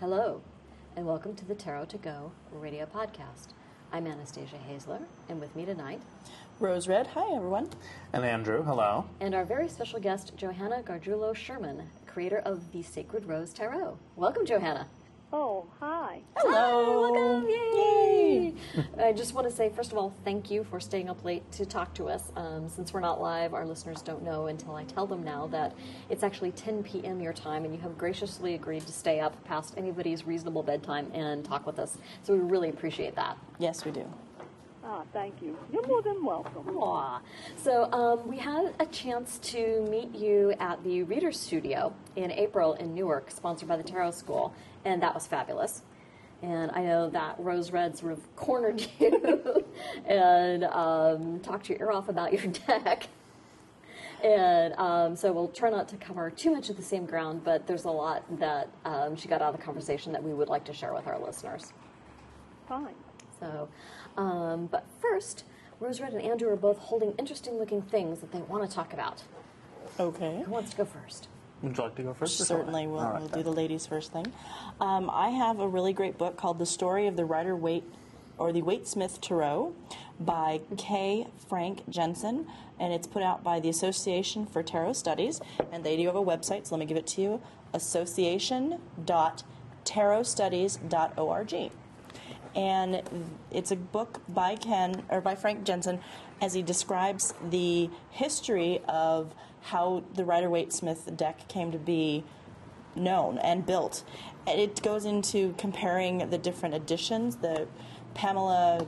Hello, and welcome to the Tarot to Go radio podcast. I'm Anastasia Hazler, and with me tonight, Rose Red. Hi, everyone. And Andrew, hello. and our very special guest, Johanna Gargiulo Sherman, creator of the Sacred Rose Tarot. Welcome, Johanna. Oh, hi. Hello. Welcome, yay! I just want to say, first of all, thank you for staying up late to talk to us. Um, since we're not live, our listeners don't know until I tell them now that it's actually 10 p.m. your time, and you have graciously agreed to stay up past anybody's reasonable bedtime and talk with us. So we really appreciate that. Yes, we do. Ah, thank you. You're more than welcome. Aw. So um, we had a chance to meet you at the Reader Studio in April in Newark, sponsored by the Tarot School, and that was fabulous. And I know that Rose Red sort of cornered you and um, talked your ear off about your deck. And um, so we'll try not to cover too much of the same ground, but there's a lot that um, she got out of the conversation that we would like to share with our listeners. Fine. So, um, but first, Rose Red and Andrew are both holding interesting looking things that they want to talk about. Okay. Who wants to go first? Would you like to go first? or shall I? Certainly, we'll, right, we'll do the ladies first thing. Um, I have a really great book called The Story of the Rider Waite, or the Waite Smith Tarot by K. Frank Jensen, and it's put out by the Association for Tarot Studies, and they do have a website, so let me give it to you association.tarotstudies.org. And it's a book by Ken or by Frank Jensen as he describes the history of how the Rider Waite Smith deck came to be known and built. And it goes into comparing the different editions, the Pamela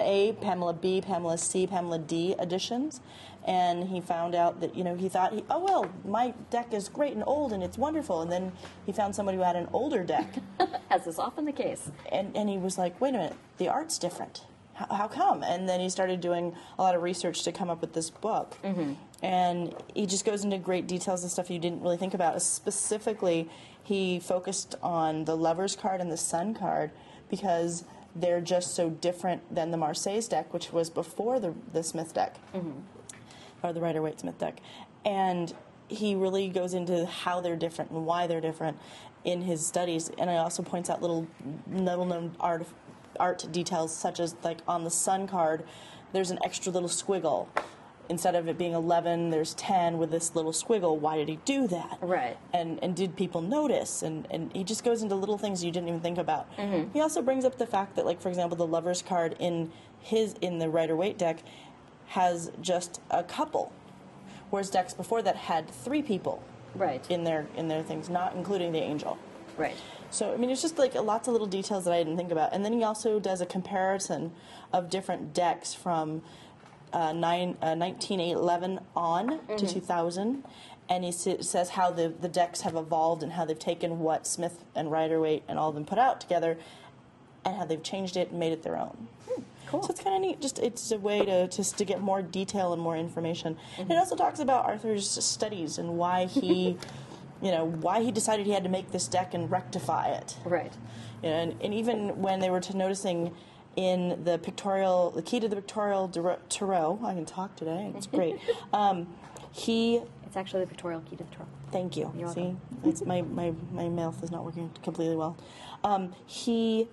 A, Pamela B, Pamela C, Pamela D editions. And he found out that, you know, he thought, he, oh, well, my deck is great and old and it's wonderful. And then he found somebody who had an older deck. As is often the case. and, and he was like, wait a minute, the art's different. How, come? And then he started doing a lot of research to come up with this book. Mm-hmm. And he just goes into great details of stuff you didn't really think about. Specifically, he focused on the Lover's card and the Sun card because they're just so different than the Marseilles deck, which was before the, the Smith deck mm-hmm. or the Rider Waite Smith deck. And he really goes into how they're different and why they're different in his studies. And he also points out little little known art art details such as like on the sun card, there's an extra little squiggle. Instead of it being 11, there's 10 with this little squiggle. Why did he do that? Right. And and did people notice? And and he just goes into little things you didn't even think about. Mm-hmm. He also brings up the fact that like for example, the lover's card in his in the Rider Waite deck has just a couple, whereas decks before that had three people Right. in their in their things, not including the angel. right. So I mean, it's just like lots of little details that I didn't think about. And then he also does a comparison of different decks from uh, nine, uh, 1911 on to 2000. And he s- says how the, the decks have evolved and how they've taken what Smith and Rider Waite and all of them put out together and how they've changed it and made it their own. cool. So it's kind of neat. Just it's a way to just to get more detail and more information. And it also talks about Arthur's studies and why he, you know, why he decided he had to make this deck and rectify it. Right. And, and even when they were to noticing in the pictorial, the key to the pictorial Tar- tarot, I can talk today. It's great. um, he It's actually the pictorial key to the tarot. Thank you. You're See, it's my, my, my mouth is not working completely well. Um, he,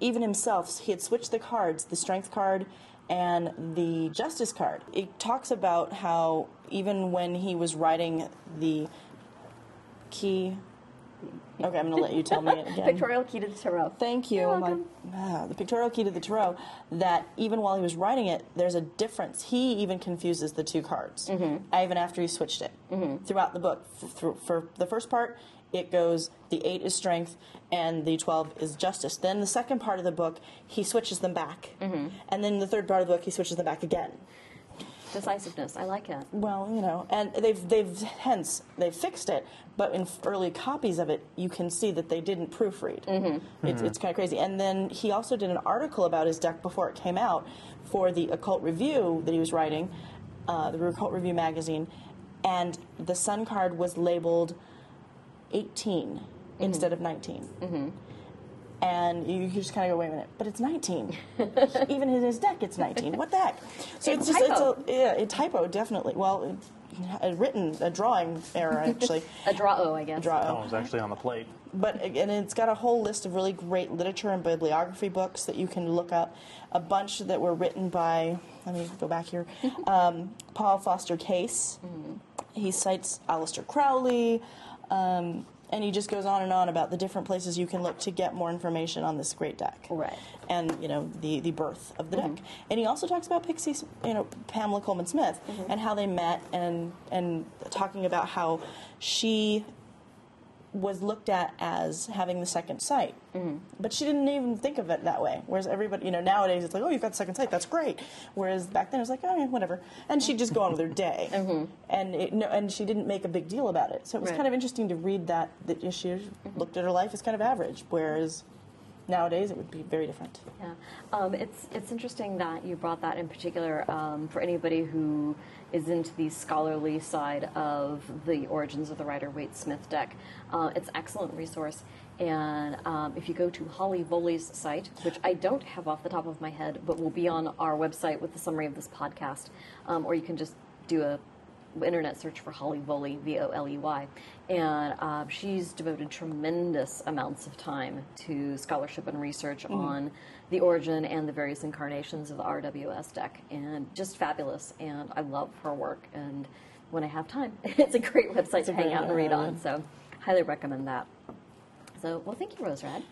even himself, he had switched the cards, the strength card and the justice card. It talks about how even when he was writing the key. Okay, I'm going to let you tell me it again. Pictorial key to the tarot. Thank you. My- ah, the pictorial key to the tarot. That even while he was writing it, there's a difference. He even confuses the two cards, Mm-hmm. even after he switched it. Throughout the book, F- through- for the first part, it goes the eight is strength and the twelve is justice. Then the second part of the book, he switches them back, Mm-hmm. and then the third part of the book, he switches them back again. Decisiveness. I like it. Well, you know, and they've they've hence they've fixed it, but in early copies of it, you can see that they didn't proofread. Mm-hmm. It's, it's mm-hmm. kind of crazy. And then he also did an article about his deck before it came out for the Occult Review that he was writing, uh, the Occult Review magazine, and the Sun card was labeled 18 mm-hmm. instead of 19. And you just kind of go, wait a minute, but it's 19. Even in his deck, it's 19. What the heck? So It's it's, just, typo. it's a, yeah, a typo, definitely. Well, a written a drawing error actually. A draw O, I guess. Draw That was actually on the plate. but and it's got a whole list of really great literature and bibliography books that you can look up. A bunch that were written by let me go back here. Um, Paul Foster Case. He cites Aleister Crowley. Um, and he just goes on and on about the different places you can look to get more information on this great deck. Right. And, you know, the, the birth of the deck. Mm-hmm. And he also talks about Pixie, you know, Pamela Colman Smith mm-hmm. and how they met and, and talking about how she was looked at as having the second sight. Mm-hmm. But she didn't even think of it that way. Whereas everybody, you know, nowadays it's like, oh, you've got second sight, that's great. Whereas back then it was like, oh, yeah, whatever. And she'd just go on with her day. Mm-hmm. And it, no, and she didn't make a big deal about it. So it was Right. kind of interesting to read that, that she mm-hmm. looked at her life as kind of average. Whereas nowadays it would be very different. Yeah, um, it's it's interesting that you brought that in particular um, for anybody who is into the scholarly side of the origins of the Rider Waite Smith deck. Uh, it's excellent resource, and um, if you go to Holly Voley's site, which I don't have off the top of my head, but will be on our website with the summary of this podcast, um, or you can just do a internet search for Holly Voley, V O L E Y, and um, she's devoted tremendous amounts of time to scholarship and research on the origin and the various incarnations of the RWS deck, and just fabulous. And I love her work, and when I have time, it's a great website to hang out and read on. So, highly recommend that. So, well, thank you, Rose Red.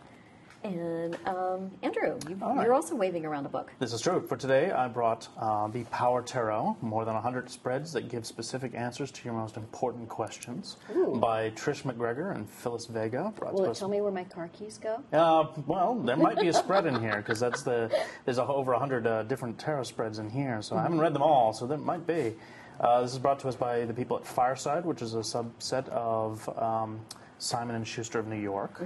And um, Andrew, you, right. you're also waving around a book. This is true. For today, I brought uh, the Power Tarot, more than 100 spreads that give specific answers to your most important questions, by Trish MacGregor and Phyllis Vega. Will it tell me where my car keys go? Uh, well, there might be a spread in here because that's the there's a, over 100 uh, different tarot spreads in here. So I haven't read them all, so there might be. Uh, this is brought to us by the people at Fireside, which is a subset of um, Simon and Schuster of New York.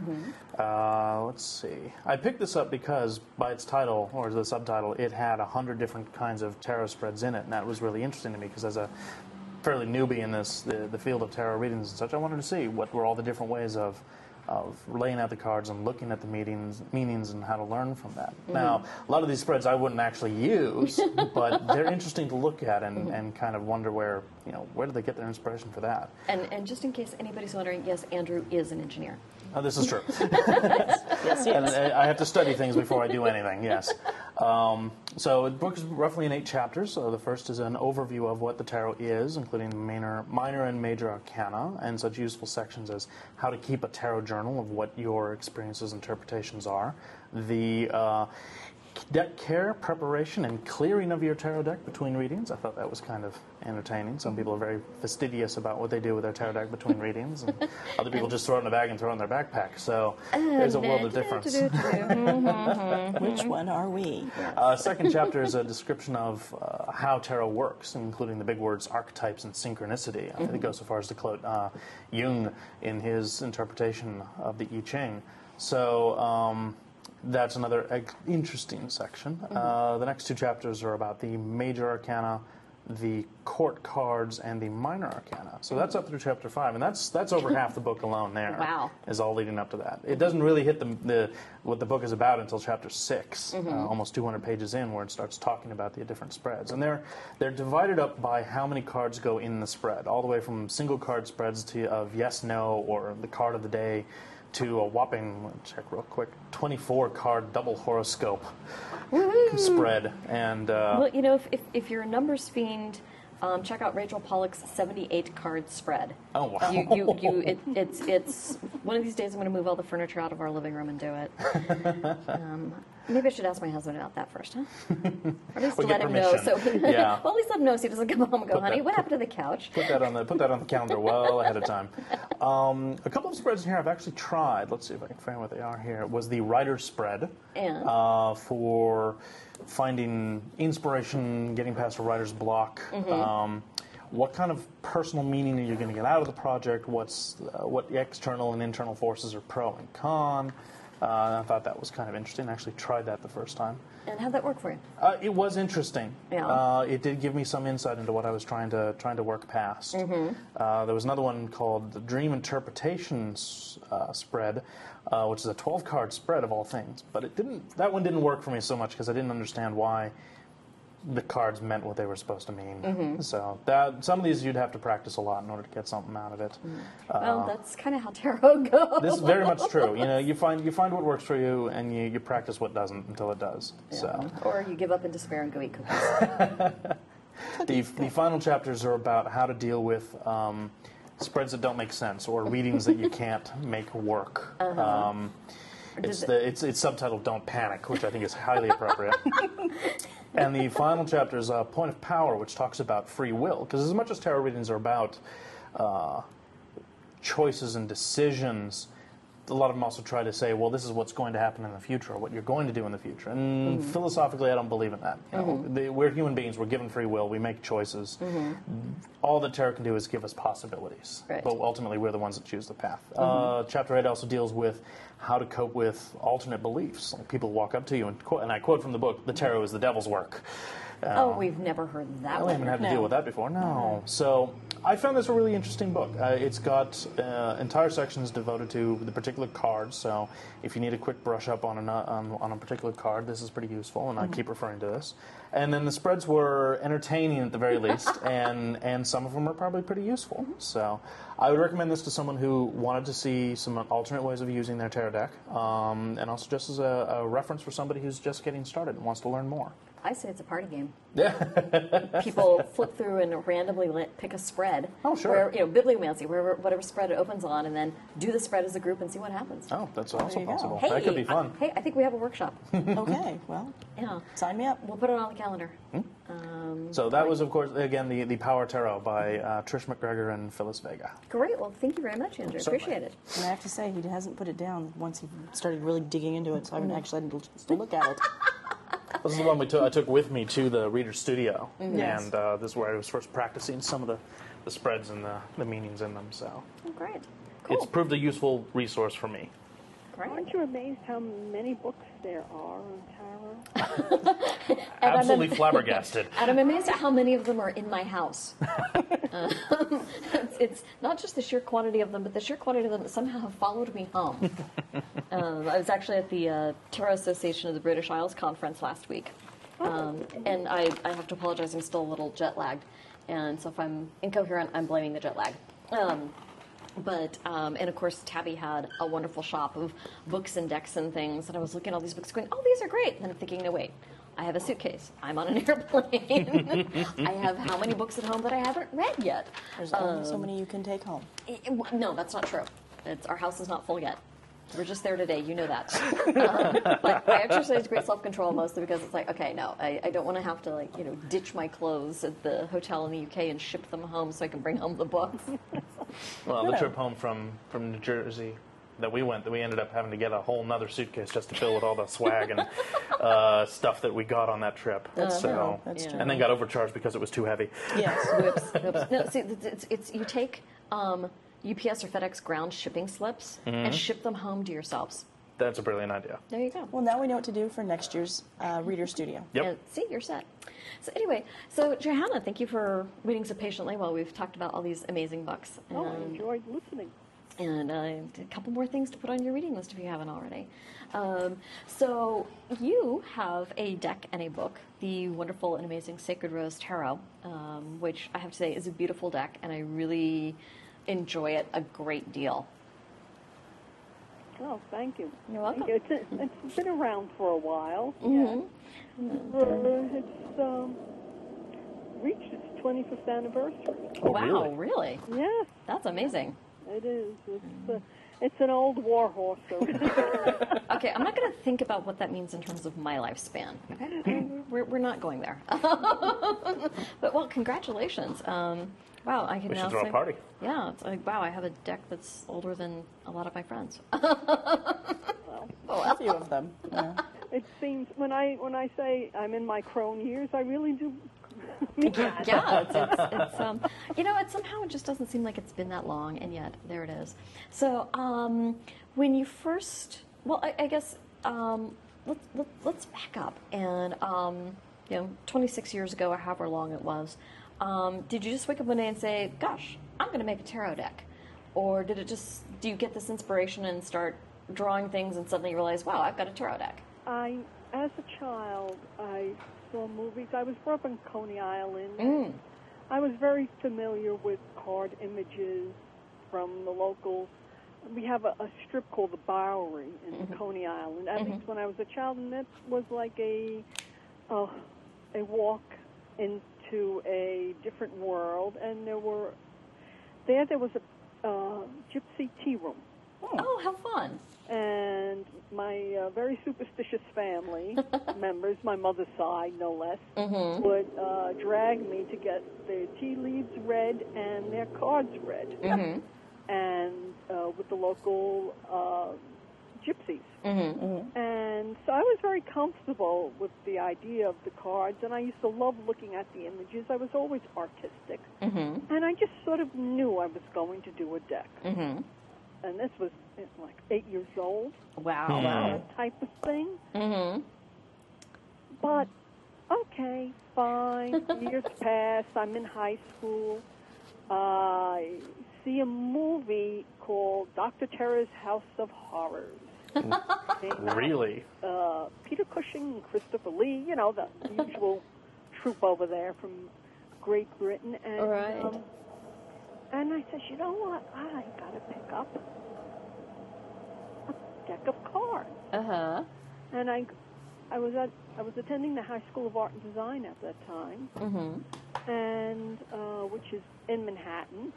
Uh, let's see. I picked this up because by its title or the subtitle, it had a 100 different kinds of tarot spreads in it, and that was really interesting to me because as a fairly newbie in this the, the field of tarot readings and such, I wanted to see what were all the different ways of of laying out the cards and looking at the meanings, meanings and how to learn from that. Now, a lot of these spreads I wouldn't actually use, but they're interesting to look at and, and kind of wonder where, you know, where did they get their inspiration for that? And, and just in case anybody's wondering, yes, Andrew is an engineer. Oh, this is true. Yes, and yes. uh, I have to study things before I do anything. Yes. Um, so the book is roughly in eight chapters. So the first is an overview of what the tarot is, including minor, minor and major arcana, and such useful sections as how to keep a tarot journal of what your experiences, interpretations are. The uh, deck care, preparation, and clearing of your tarot deck between readings. I thought that was kind of entertaining. Some people are very fastidious about what they do with their tarot deck between readings, and other people just throw it in a bag and throw it in their backpack. So there's a world of difference. Which one are we? Uh, second chapter is a description of uh, how tarot works, including the big words archetypes and synchronicity. I think it goes so far as to quote uh, Jung in his interpretation of the I Ching. So um, that's another interesting section. Uh, the next two chapters are about the major arcana, the court cards, and the minor arcana. So that's up through chapter five, and that's that's over half the book alone. There Wow. is all leading up to that. It doesn't really hit the, the what the book is about until chapter 6 uh, almost 200 pages in, where it starts talking about the different spreads. And they're they're divided up by how many cards go in the spread, all the way from single card spreads to of yes, no, or the card of the day, to a whopping check real quick 24 card double horoscope spread. And uh, Well, you know, if, if, if you're a numbers fiend, um, check out Rachel Pollack's 78 card spread. Oh, wow. You, you, you, it, it's, it's one of these days I'm going to move all the furniture out of our living room and do it. Um, maybe I should ask my husband about that first, huh? Or at least Or let him know. So. Yeah. well, at least let him know so he doesn't come home and go, Put honey, that- what happened to the couch? Put that on the put that on the calendar well ahead of time. Um, a couple of spreads in here I've actually tried. Let's see if I can find what they are here. Was the writer spread And? uh, for finding inspiration, getting past a writer's block. Um, what kind of personal meaning are you going to get out of the project? What's uh, what external and internal forces are pro and con? Uh, I thought that was kind of interesting. I actually tried that the first time. And how'd that work for you? Uh, it was interesting. Yeah. Uh, it did give me some insight into what I was trying to trying to work past. Mm-hmm. Uh, there was another one called the Dream Interpretations uh, spread, uh, which is a 12 card spread of all things. But it didn't. That one didn't work for me so much because I didn't understand why the cards meant what they were supposed to mean. Mm-hmm. So that some of these you'd have to practice a lot in order to get something out of it. Mm-hmm. Well, that's kind of how tarot goes. This is very much true. You know, you find you find what works for you, and you, you practice what doesn't until it does. So Or you give up in despair and go eat cookies. the the final chapters are about how to deal with. Um, Spreads that don't make sense, or readings that you can't make work. Um, it's the it's it's subtitled "Don't Panic," which I think is highly appropriate. And the final chapter is uh, "Point of Power," which talks about free will. Because as much as tarot readings are about uh, choices and decisions, a lot of them also try to say, well, this is what's going to happen in the future, or what you're going to do in the future. And mm-hmm. philosophically, I don't believe in that. You know, mm-hmm. the- we're human beings, we're given free will, we make choices. Mm-hmm. All that tarot can do is give us possibilities. Right. But ultimately, we're the ones that choose the path. Uh, chapter 8 also deals with how to cope with alternate beliefs. Like people walk up to you, and, quote, and I quote from the book, the tarot is the devil's work. oh, um, we've never heard that one. haven't had to No. deal with that before. No. So I found this a really interesting book. Uh, it's got uh, entire sections devoted to the particular card. So if you need a quick brush up on, an, on, on a particular card, this is pretty useful, and I keep referring to this. And then the spreads were entertaining at the very least, and, and some of them are probably pretty useful. So I would recommend this to someone who wanted to see some alternate ways of using their tarot deck, um, and also just as a, a reference for somebody who's just getting started and wants to learn more. I say it's a party game. Yeah. People flip through and randomly pick a spread. Oh, sure. Where, you know, bibliomancy, wherever, whatever spread it opens on, and then do the spread as a group and see what happens. Oh, that's also you possible. Hey, that could be I- fun. hey, I think we have a workshop. okay, well, yeah. sign me up. We'll put it on the calendar. Hmm? Um, So that was, of course, again the the Power Tarot by uh, Trish MacGregor and Phyllis Vega. great. Well, thank you very much, Andrew. Certainly. Appreciate it. And I have to say, he hasn't put it down once he started really digging into it, so I Mm-hmm. haven't actually had to look at it. This is the one we took, I took with me to the reader studio, Yes. and uh, this is where I was first practicing some of the, the spreads and the, the meanings in them. So Oh, great. Cool. it's proved a useful resource for me. Great. Aren't you amazed how many books there are on tarot? And I'm Absolutely am- flabbergasted. And I'm amazed at how many of them are in my house. Uh, it's, it's not just the sheer quantity of them, but the sheer quantity of them that somehow have followed me home. um, I was actually at the uh, Tarot Association of the British Isles conference last week. Um, and I, I have to apologize, I'm still a little jet lagged. And so if I'm incoherent, I'm blaming the jet lag. Um, but um, and of course TABI had a wonderful shop of books and decks and things, and I was looking at all these books, going, "Oh, these are great." And I'm thinking, "No, wait, I have a suitcase. I'm on an airplane. I have how many books at home that I haven't read yet?" There's only Um, so many you can take home. I- I- no, that's not true. It's, our house is not full yet. We're just there today. You know that. um, but I exercise great self-control mostly because it's like, okay, no, I, I don't want to have to like you know ditch my clothes at the hotel in the UK and ship them home so I can bring home the books. Well, the Yeah. trip home from, from New Jersey that we went, that we ended up having to get a whole nother suitcase just to fill with all the swag and uh, stuff that we got on that trip. That's so, true. That's Yeah. true. And then got overcharged because it was too heavy. yes. Whoops, whoops. No, see, it's, it's, it's you take um, UPS or FedEx ground shipping slips and ship them home to yourselves. That's a brilliant idea. There you go. Well, now we know what to do for next year's uh, reader studio. Yep. And see, you're set. So anyway, so Johanna, thank you for waiting so patiently while we've talked about all these amazing books. Oh, I enjoyed listening. and uh, a couple more things to put on your reading list if you haven't already. Um, so you have a deck and a book, the wonderful and amazing Sacred Rose Tarot, um, which I have to say is a beautiful deck, and I really enjoy it a great deal. Oh, thank you. You're welcome. you. It's, it's been around for a while. Mhm. Uh, it's um, reached its 25th anniversary. Oh, wow, really? really? Yes, That's amazing. it is. It's, uh, it's an old war horse. Okay, I'm not going to think about what that means in terms of my lifespan. Okay, we're, we're not going there. but well, congratulations. Um, wow, I can We now should throw say, a party. Yeah, it's like wow, I have a deck that's older than a lot of my friends. Well a few of them. Yeah. it seems when I when I say I'm in my crone years, I really do. mean that. yeah, it's, it's, it's um, you know, it somehow it just doesn't seem like it's been that long, and yet there it is. So, um, when you first, well, I, I guess um, let's let, let's back up, and um, you know, 26 years ago or however long it was, um, did you just wake up one day and say, "Gosh, I'm going to make a tarot deck," or did it just do you get this inspiration and start drawing things, and suddenly you realize, "Wow, I've got a tarot deck." I, as a child, I saw movies. I was brought up in Coney Island. Mm. I was very familiar with card images from the locals. We have a, a strip called the Bowery in Mm-hmm. Coney Island. At least when I was a child, and that was like a uh, a walk into a different world. And there were there there was a uh, gypsy tea room Oh, how fun. and my uh, very superstitious family members, my mother's side no less, Mm-hmm. would uh, drag me to get their tea leaves read and their cards read, Mm-hmm. and uh, with the local uh, gypsies. Mm-hmm. And so I was very comfortable with the idea of the cards, and I used to love looking at the images. I was always artistic, Mm-hmm. and I just sort of knew I was going to do a deck. Mm-hmm. And this was eh, like eight years old. Wow. that type of thing. Mm-hmm. But okay, fine. Years pass. I'm in high school. I see a movie called Dr. Terror's House of Horrors. Came out, Really? Uh, Peter Cushing, and Christopher Lee. You know the usual troupe over there from Great Britain. And All right. um, and I said, you know what? I got to pick up a deck of cards. Uh-huh. And I, I was at, I was attending the High School of Art and Design at that time, Mm-hmm. and uh, which is in Manhattan,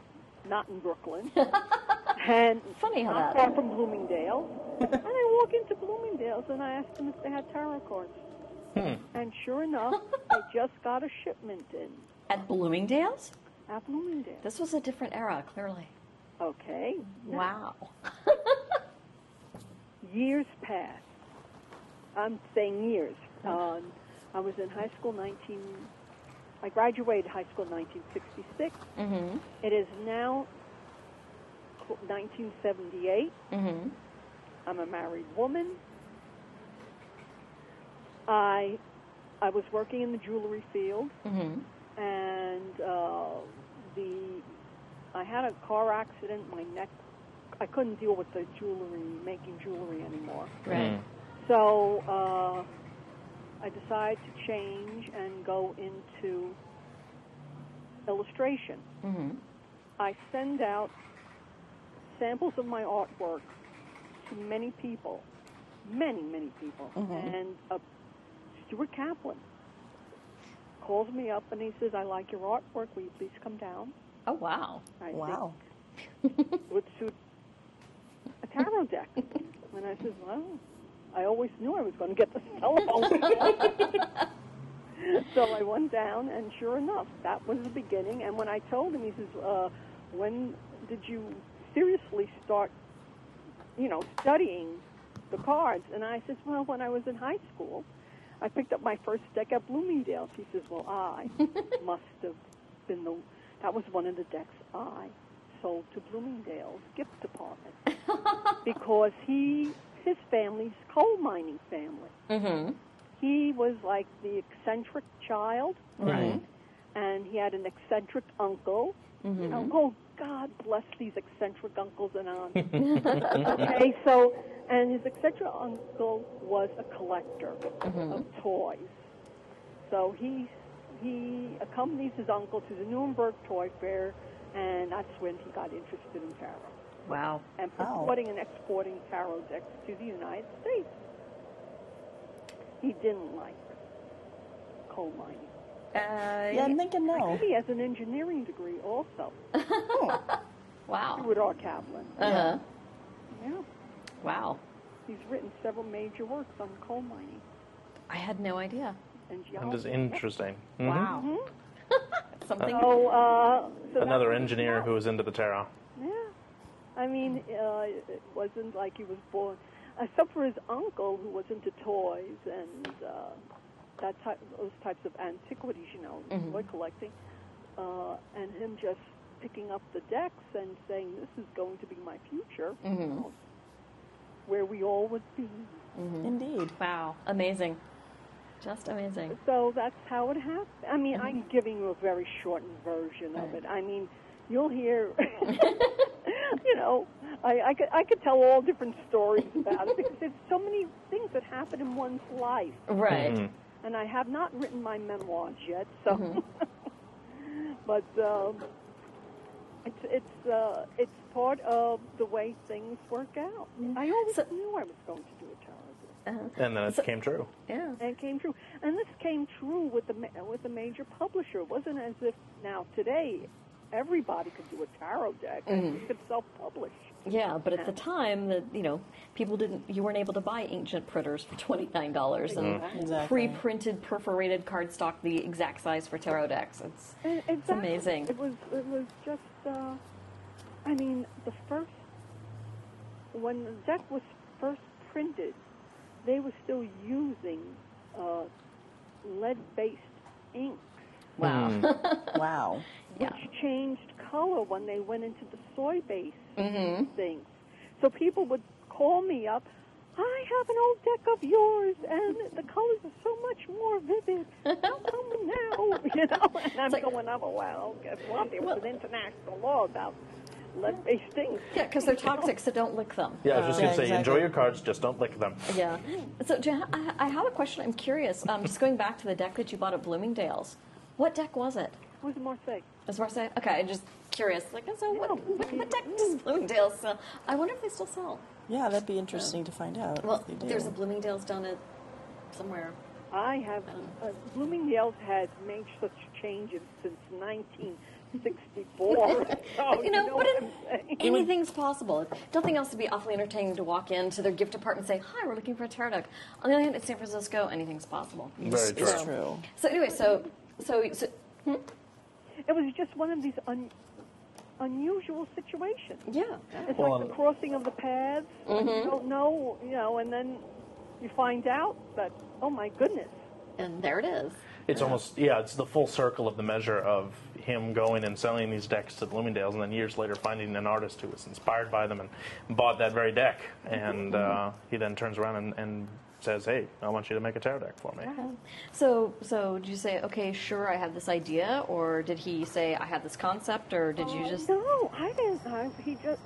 not in Brooklyn. and Funny how that- far from Bloomingdale, and I walk into Bloomingdale's and I asked them if they had tarot cards. And sure enough, I just got a shipment in At Bloomingdale's? at Bloomingdale's. This was a different era, clearly. Okay. Wow. years passed. I'm saying years. Um, I was in high school 19. I graduated high school in 1966. Mm-hmm. It is now 1978. Mm-hmm. I'm a married woman. I I was working in the jewelry field, Mm-hmm. and uh, the I had a car accident. My neck. I couldn't deal with the jewelry, making jewelry anymore. Right. So uh, I decided to change and go into illustration. Mm-hmm. I send out samples of my artwork to many people, many, many people. And uh, Stuart Kaplan calls me up and he says, I like your artwork. Will you please come down? Oh, wow. I Wow. would suit a tarot deck. and I said, well, I always knew I was going to get this telephone. so I went down, and sure enough, that was the beginning. And when I told him, he says, uh, when did you seriously start, you know, studying the cards? And I says, well, when I was in high school. I picked up my first deck at Bloomingdale's. He says, well, I must have been the, that was one of the decks I sold to Bloomingdale's gift department because he, his family's coal mining family. Mm-hmm. He was like the eccentric child, Right. and he had an eccentric uncle. Know, oh God bless these eccentric uncles and aunts. okay, so and his eccentric uncle was a collector mm-hmm. of toys. So he he accompanies his uncle to the Nuremberg Toy Fair, and that's when he got interested in tarot Wow. and importing and exporting tarot decks to the United States. He didn't like coal mining. Uh, Yeah, I'm thinking no. He has an engineering degree also. wow. Rudolph Kaplan. Uh-huh. Yeah. Wow. He's written several major works on coal mining I had no idea. and That geology. is interesting. Mhm. Wow. Something. So, uh, so Another engineer who was into the tarot. Yeah. I mean, uh, it wasn't like he was born, except for his uncle who was into toys and uh, that type, those types of antiquities, you know, toy collecting, uh, and him just picking up the decks and saying, "This is going to be my future," you know, where we all would be. Indeed. Wow. Amazing. Just amazing. So that's how it happened. I mean, I'm giving you a very shortened version of it. I mean, you'll hear, you know, I, I, could, I could tell all different stories about it because there's so many things that happen in one's life. Right. Mhm. And I have not written my memoirs yet. So, but um, it's it's uh, it's part of the way things work out. I always So- knew I was going to do a tarot book, And then it So- came true. Yeah. and it came true. And this came true with the with a major publisher. It wasn't as if now today everybody could do a tarot deck. You could self-publish. Yeah, but at the time, that you know, people didn't. You weren't able to buy ancient printers for twenty nine dollars and Exactly. pre-printed perforated cardstock, the exact size for tarot decks. It's And exactly. amazing. It was it was just uh, I mean the first when the deck was first printed, they were still using uh, lead-based inks, wow. Wow. Yeah. which changed color when they went into the soy base Mm-hmm. things. So people would call me up. I have an old deck of yours, and the colors are so much more vivid. How come now? You know, and I'm like- going, oh, well, guess what? There was an international law about lead-based things. Yeah, because they're toxic, so don't lick them. Yeah, I was just going to say, exactly. enjoy your cards, just don't lick them. Yeah. So Jan, I, I have a question. I'm curious. Um, just going back to the deck that you bought at Bloomingdale's. What deck was it? It was Marseille. Was Marseille? Okay, I'm just curious. Like, so what, what, what deck does Bloomingdale's sell? I wonder if they still sell. Yeah, that'd be interesting to find out. Well, if they do. there's a Bloomingdale's down at somewhere. I have uh, Bloomingdale's has made such changes since 1964. so, you know, but what it, anything's possible. If Nothing else would be awfully entertaining to walk into their gift department and say, "Hi, we're looking for a tarot deck." On the other hand, it's San Francisco. Anything's possible. Very true. It's true. So anyway, so so, so It was just one of these un- unusual situations. yeah. It's Well, like the crossing of the paths. You don't know, you know, and then you find out that, oh my goodness. And there it is. It's almost, yeah, it's the full circle of the measure of him going and selling these decks to Bloomingdale's and then years later finding an artist who was inspired by them and bought that very deck. And uh, he then turns around and, and says, hey, I want you to make a tarot deck for me. So, so did you say, okay, sure, I have this idea, or did he say, I have this concept, or did you Oh, just? No, I didn't. I, he just.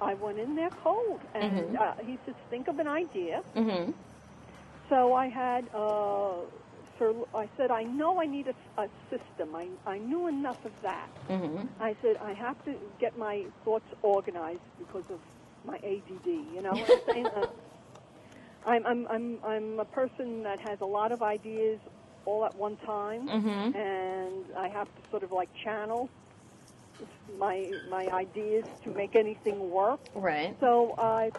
I went in there cold, and uh, he says, "Think of an idea." Mm-hmm. So I had. Uh, Sir, I said, "I know I need a, a system. I I knew enough of that." Mm-hmm. I said, "I have to get my thoughts organized because of my ADD." You know what I'm saying? I'm I'm I'm I'm a person that has a lot of ideas all at one time, Mm-hmm. and I have to sort of like channel my my ideas to make anything work. Right. So I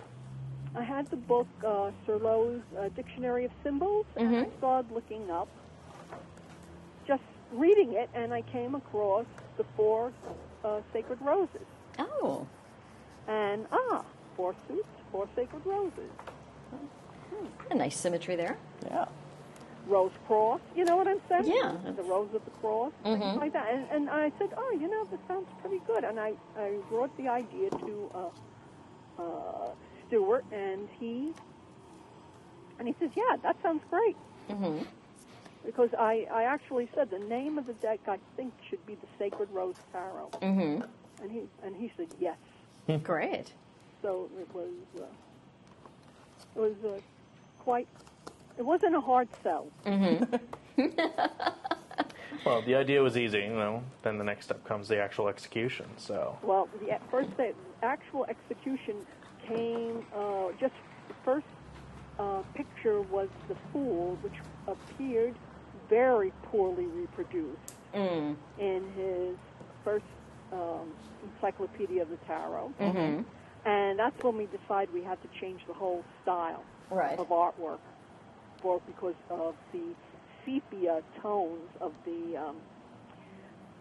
I had the book uh, Cirlot's uh, Dictionary of Symbols, and I started looking up, just reading it, and I came across the four uh, sacred roses, Oh. and ah, four suits, four sacred roses, A nice symmetry there. Yeah. rose cross. You know what I'm saying? Yeah. the rose of the cross, things like that. And, and I said, oh, you know, this sounds pretty good. And I I brought the idea to uh, uh, Stuart, and he and he says, yeah, that sounds great. Mm-hmm. Because I, I actually said the name of the deck I think should be the Sacred Rose Tarot, Mm-hmm. and he and he said yes. Great. So it was uh, it was uh, quite. It wasn't a hard sell. Well, the idea was easy, you know. Then the next step comes the actual execution. So, Well, the first the actual execution came uh, just the first uh, picture was the fool, which appeared very poorly reproduced Mm. in his first um, Encyclopedia of the Tarot, Mm-hmm. and that's when we decided we had to change the whole style Right. of artwork for because of the sepia tones of the um,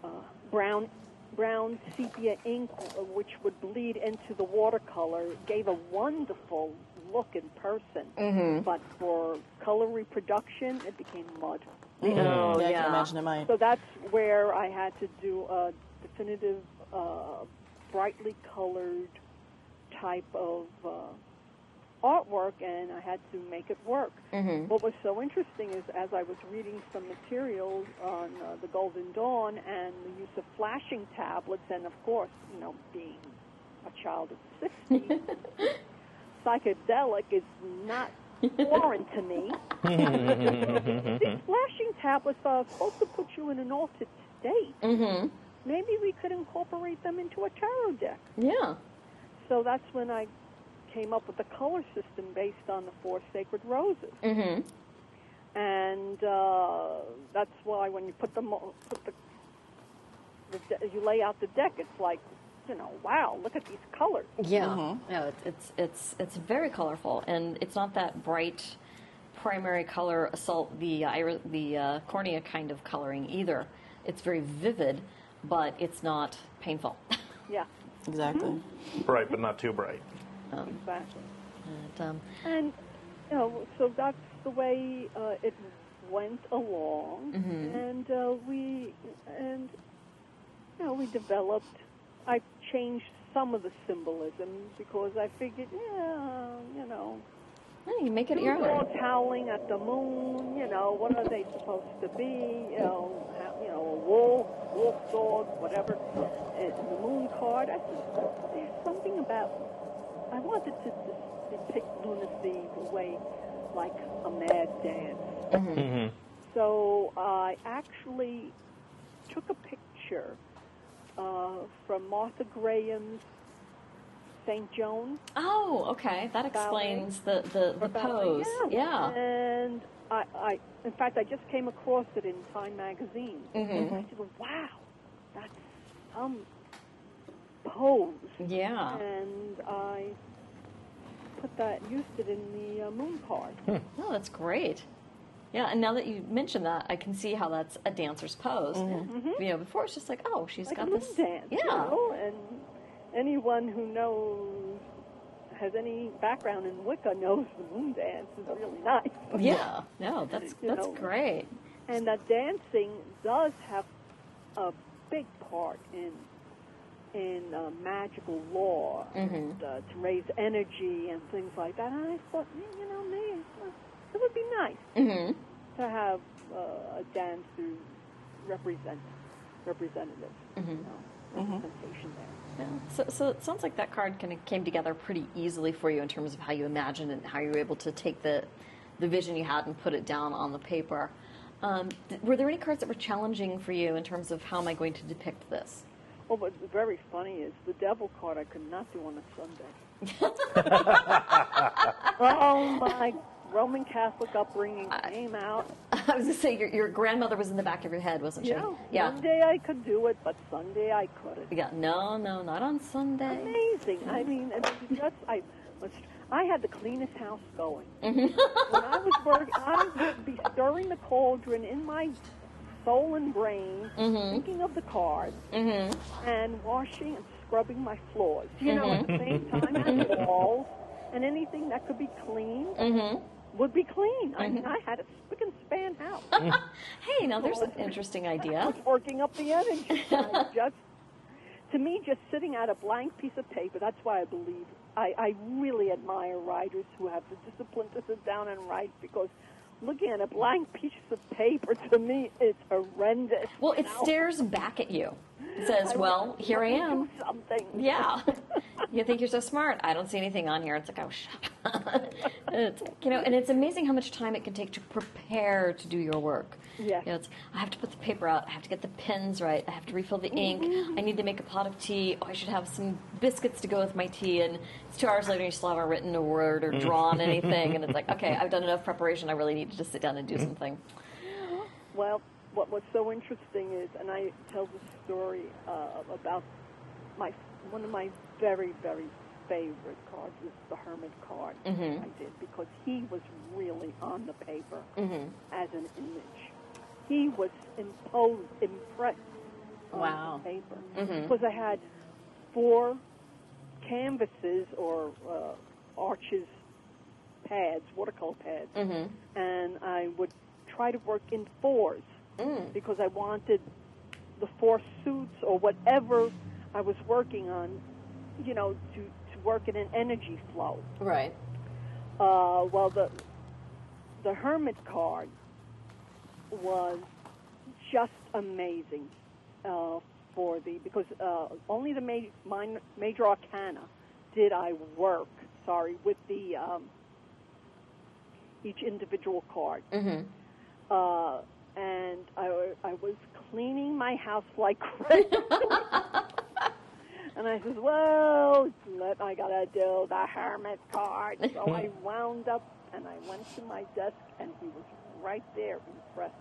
uh, brown brown sepia ink, uh, which would bleed into the watercolor, gave a wonderful look in person. Mm-hmm. But for color reproduction, it became mud. Oh, yeah, I can imagine it might. So that's where I had to do a definitive, uh, brightly colored type of uh, artwork, and I had to make it work. Mm-hmm. What was so interesting is as I was reading some materials on uh, the Golden Dawn and the use of flashing tablets, and of course, you know, being a child of 60, psychedelic is not foreign to me. These flashing tablets are supposed to put you in an altered state. Mm-hmm. Maybe we could incorporate them into a tarot deck. Yeah. So that's when I came up with the color system based on the four sacred roses. Mm-hmm. and uh, that's why when you put them o- put the, the de- you lay out the deck, it's like you know, wow, look at these colors. Yeah. No, it's, it's it's it's very colorful, and it's not that bright primary color assault the iri- the uh, cornea kind of coloring either. It's very vivid, but it's not painful. Yeah, Exactly. Bright, but not too bright. Exactly. And, um, And you know, so that's the way uh, it went along, and uh, we and you know we developed. I changed some of the symbolism because I figured, yeah, you know, yeah, you make it your own. toweling at the moon. You know, what are they supposed to be? You know, you know, a wolf, wolf dog, whatever. And the moon card. I said, there's something about. I wanted to de- depict lunacy the way, like a mad dance. So I actually took a picture uh, from Martha Graham's St. Joan Oh, okay. That explains the the, the pose. Yeah. And I, I, in fact, I just came across it in Time magazine. Mm-hmm. I said, "Wow, that's some pose." Yeah. And I put that, used it in the uh, moon card. Hmm. Oh, that's great. Yeah, and now that you mention that, I can see how that's a dancer's pose. Mm-hmm. Mm-hmm. You know, before it's just like, oh, she's like a got moon this. dance. Yeah. You know? And anyone who knows has any background in Wicca knows the moon dance is really nice. Yeah. No, that's that's know. great. And that dancing does have a big part in in uh, magical law and uh, to raise energy and things like that. And I thought, "Mm, you know, maybe it would be nice hmm to have uh, a dance who represent representative, you know, representation there. Yeah. So, so it sounds like that card kind of came together pretty easily for you in terms of how you imagined and how you were able to take the the vision you had and put it down on the paper. Um, th- were there any cards that were challenging for you in terms of how am I going to depict this? Well, what's very funny is the devil card I could not do on a Sunday. oh my Roman Catholic upbringing came out. I was going to say your, your grandmother was in the back of your head, wasn't she? Yeah, Yeah. Monday I could do it, but Sunday I couldn't. Yeah. No, no, not on Sunday. Amazing. I mean, it was just I was. I had the cleanest house going. Mm-hmm. when I was working, I would be stirring the cauldron in my soul and brain, Mm-hmm. thinking of the cards, and washing and scrubbing my floors. You know, at the same Mm-hmm. time, and the walls, and anything that could be clean Mm-hmm. would be clean. I mean, I had a spick and span house. Hey, now there's an interesting I idea. was working up the energy. Just, to me, just sitting at a blank piece of paper, that's why I believe, I, I really admire writers who have the discipline to sit down and write because looking at a blank piece of paper, to me, it's horrendous. Well, it stares back at you. It says, I "Well, here I am." Something. Yeah. you think you're so smart. I don't see anything on here. It's like, oh, shut up. it's, you know, and it's amazing how much time it can take to prepare to do your work. Yeah. You know, it's, I have to put the paper out. I have to get the pens right. I have to refill the ink. Mm-hmm. I need to make a pot of tea. Oh, I should have some biscuits to go with my tea. And it's two hours later, and you still haven't written a word or drawn anything. And it's like, okay, I've done enough preparation. I really need to just sit down and do something. Well, what was so interesting is, and I tell the story uh, about my one of my very very favorite cards is the Hermit card I did because he was really on the paper as an image. He was imposed, impressed on Wow. the paper because I had four canvases or uh, arches pads, watercolor pads, and I would try to work in fours because I wanted the four suits or whatever I was working on, you know, to, to work in an energy flow. Right. Uh, well, the the hermit card was just amazing uh, for the because uh, only the major, minor, major arcana did I work. Sorry, with the um, each individual card. Uh, and I, I was cleaning my house like crazy. and I says, well, let, I gotta do the hermit card. So I wound up and I went to my desk, and he was right there, impressed.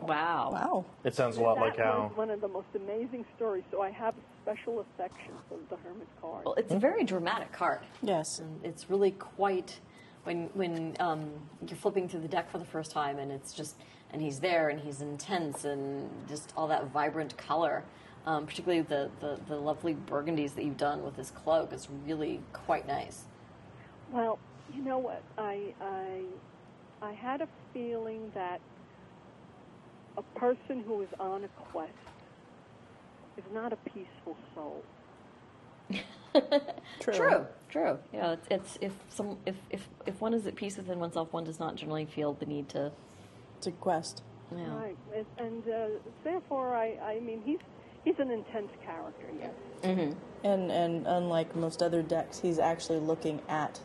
Wow. Wow. It sounds a lot that like how. was one of the most amazing stories. So I have a special affection for the hermit card. Well, it's a very dramatic card. Yes. And it's really quite when when um, you're flipping through the deck for the first time, and it's just and he's there and he's intense and just all that vibrant color. Um, particularly the, the, the lovely burgundies that you've done with his cloak is really quite nice. Well, you know what? I I I had a feeling that a person who is on a quest is not a peaceful soul. True. True, true. Yeah, it's, it's if some if, if if one is at peace within oneself, one does not generally feel the need to. It's a quest. Yeah. Right. And, and uh, therefore, I I mean, he's he's an intense character. Yes. And and unlike most other decks, he's actually looking at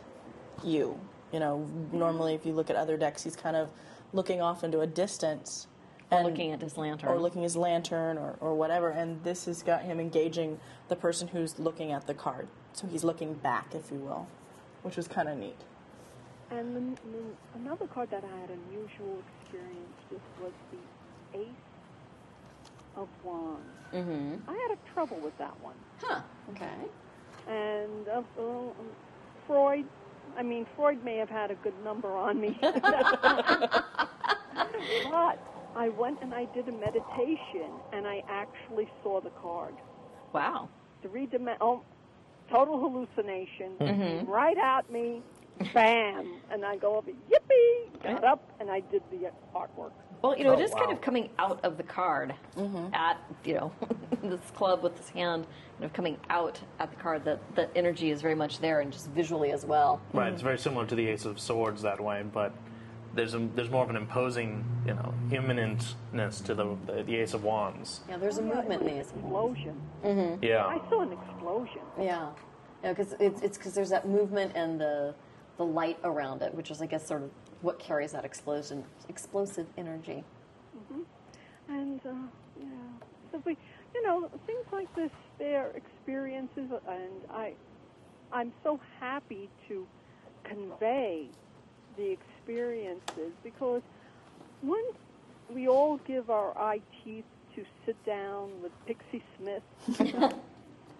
you. You know, normally if you look at other decks, he's kind of looking off into a distance. Or and- looking at his lantern. or looking his lantern or, or whatever and this has got him engaging the person who's looking at the card so he's looking back if you will which was kind of neat And then, then another card that I had unusual experience with was the Ace of Wands. Mm-hmm. I had a trouble with that one. Huh. Okay. And uh, uh, Freud, I mean, Freud may have had a good number on me. but I went and I did a meditation, and I actually saw the card. Wow. Three dimen- oh, total hallucination, Mm-hmm. right at me, bam, and I go over, yippee, got up, and I did the artwork. Well, you know, Oh, it is kind of coming out of the card mm-hmm. at you know this club with this hand, kind of coming out at the card. That the energy is very much there, and just Visually as well. Mm-hmm. Right, it's very similar to the Ace of Swords that way, but there's a, there's more of an imposing, you know, imminentness to the the, the Ace of Wands. Yeah, there's a oh, movement in the Ace of Wands. Explosion. Mm-hmm. Yeah. I saw an explosion. Yeah, yeah, because it's it's because there's that movement and the the light around it, which is I guess sort of what carries that explosion explosive energy. And uh, yeah, so we, you know, things like this, they're experiences, and I, I'm so happy to convey the experiences because when we all give our eye teeth to sit down with Pixie Smith,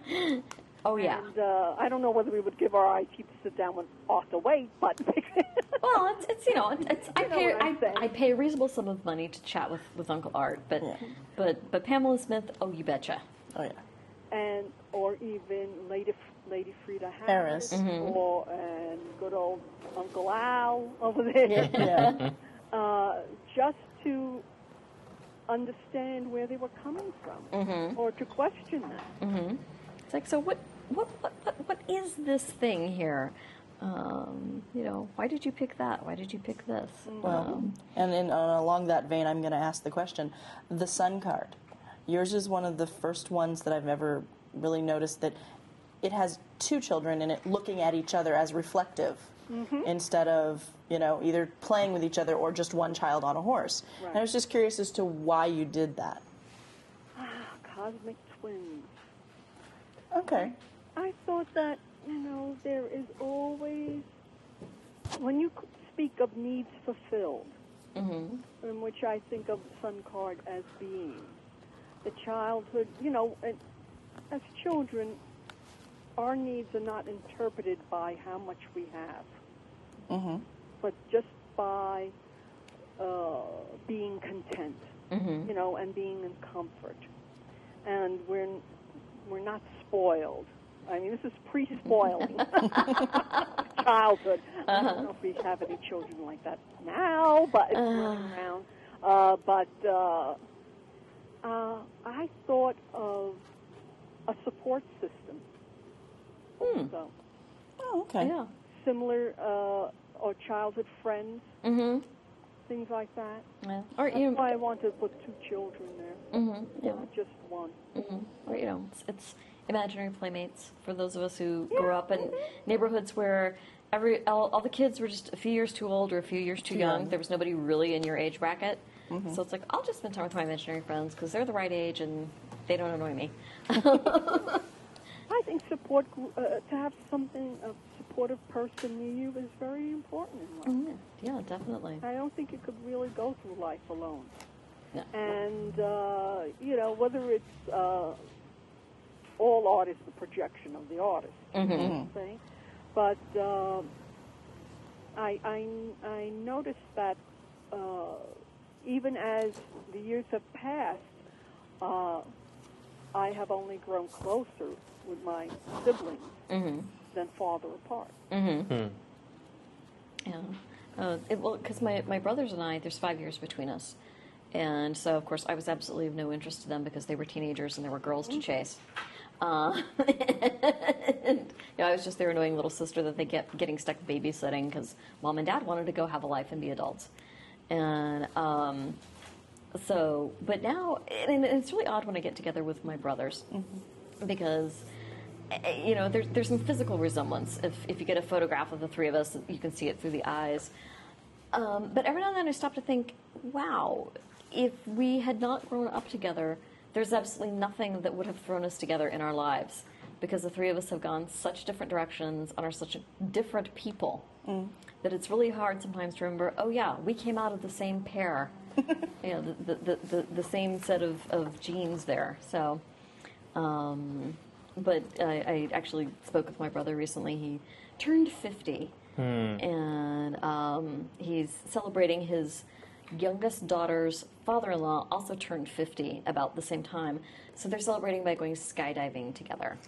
oh yeah. and uh, I don't know whether we would give our eye teeth to sit down with Arthur Waite, but Well, it's, it's you know, it's, it's I You know pay I'm I, saying. I pay a reasonable sum of money to chat with, with Uncle Art, but Yeah. but but Pamela Smith, oh you betcha. oh yeah and or even Lady Lady Frieda Harris. Harris, or and good old Uncle Al over there, yeah uh, just to understand where they were coming from, or to question them. It's like so what what what what, what is this thing here? Um, you know, why did you pick that? Why did you pick this? well and in, uh, along that vein i'm going to ask the question the sun card yours is one of the first ones that i've ever really noticed that it has two children in it looking at each other as reflective instead of you know either playing with each other or just one child on a horse and i was just curious as to why you did that Cosmic twins. okay I thought that you know there is always when you speak of needs fulfilled, mm-hmm. in which I think of the Sun card as being the childhood. You know, and as children, our needs are not interpreted by how much we have, mm-hmm. but just by uh, being content. Mm-hmm. You know, and being in comfort, and we're we're not spoiled. I mean, this is pre-spoiling childhood. I don't know if we have any children like that now, but it's running around. Uh, but uh, uh, I thought of a support system. So oh okay Yeah. similar uh, or childhood friends, Mm-hmm. things like that. Yeah. Or That's you why I wanted to put two children there, mm-hmm. yeah. not just one. or you know, it's, it's imaginary playmates for those of us who grew up in neighborhoods where every all, all the kids were just a few years too old or a few years too, Too young. young. There was nobody really in your age bracket. So it's like I'll just spend time with my imaginary friends because they're the right age and they don't annoy me. I think support uh, to have something a supportive person near you is very important in life. yeah, definitely. I don't think you could really go through life alone. No. And uh, you know whether it's uh, all art is the projection of the artist, Mm-hmm. see? but uh, I, I I noticed that uh, even as the years have passed, uh, I have only grown closer with my siblings Mm-hmm. than farther apart. Yeah. Uh, it, well, because my, my brothers and I, there's five years between us. And so, of course, I was absolutely of no interest to them because they were teenagers and there were girls to chase. Uh, and, you know, I was just their annoying little sister that they kept getting stuck babysitting because mom and dad wanted to go have a life and be adults. And um, so, but now, and it's really odd when I get together with my brothers because eh, you know, there's there's some physical resemblance. If if you get a photograph of the three of us, you can see it through the eyes. Um, but every now and then, I stop to think, wow, if we had not grown up together, there's absolutely nothing that would have thrown us together in our lives, because the three of us have gone such different directions and are such different people that it's really hard sometimes to remember. Oh yeah, we came out of the same pair. you know, the the, the, the, the same set of, of genes there. So. Um, but I, I actually spoke with my brother recently. He turned 50, and um, he's celebrating his youngest daughter's father in law, also turned 50 about the same time. So they're celebrating by going skydiving together.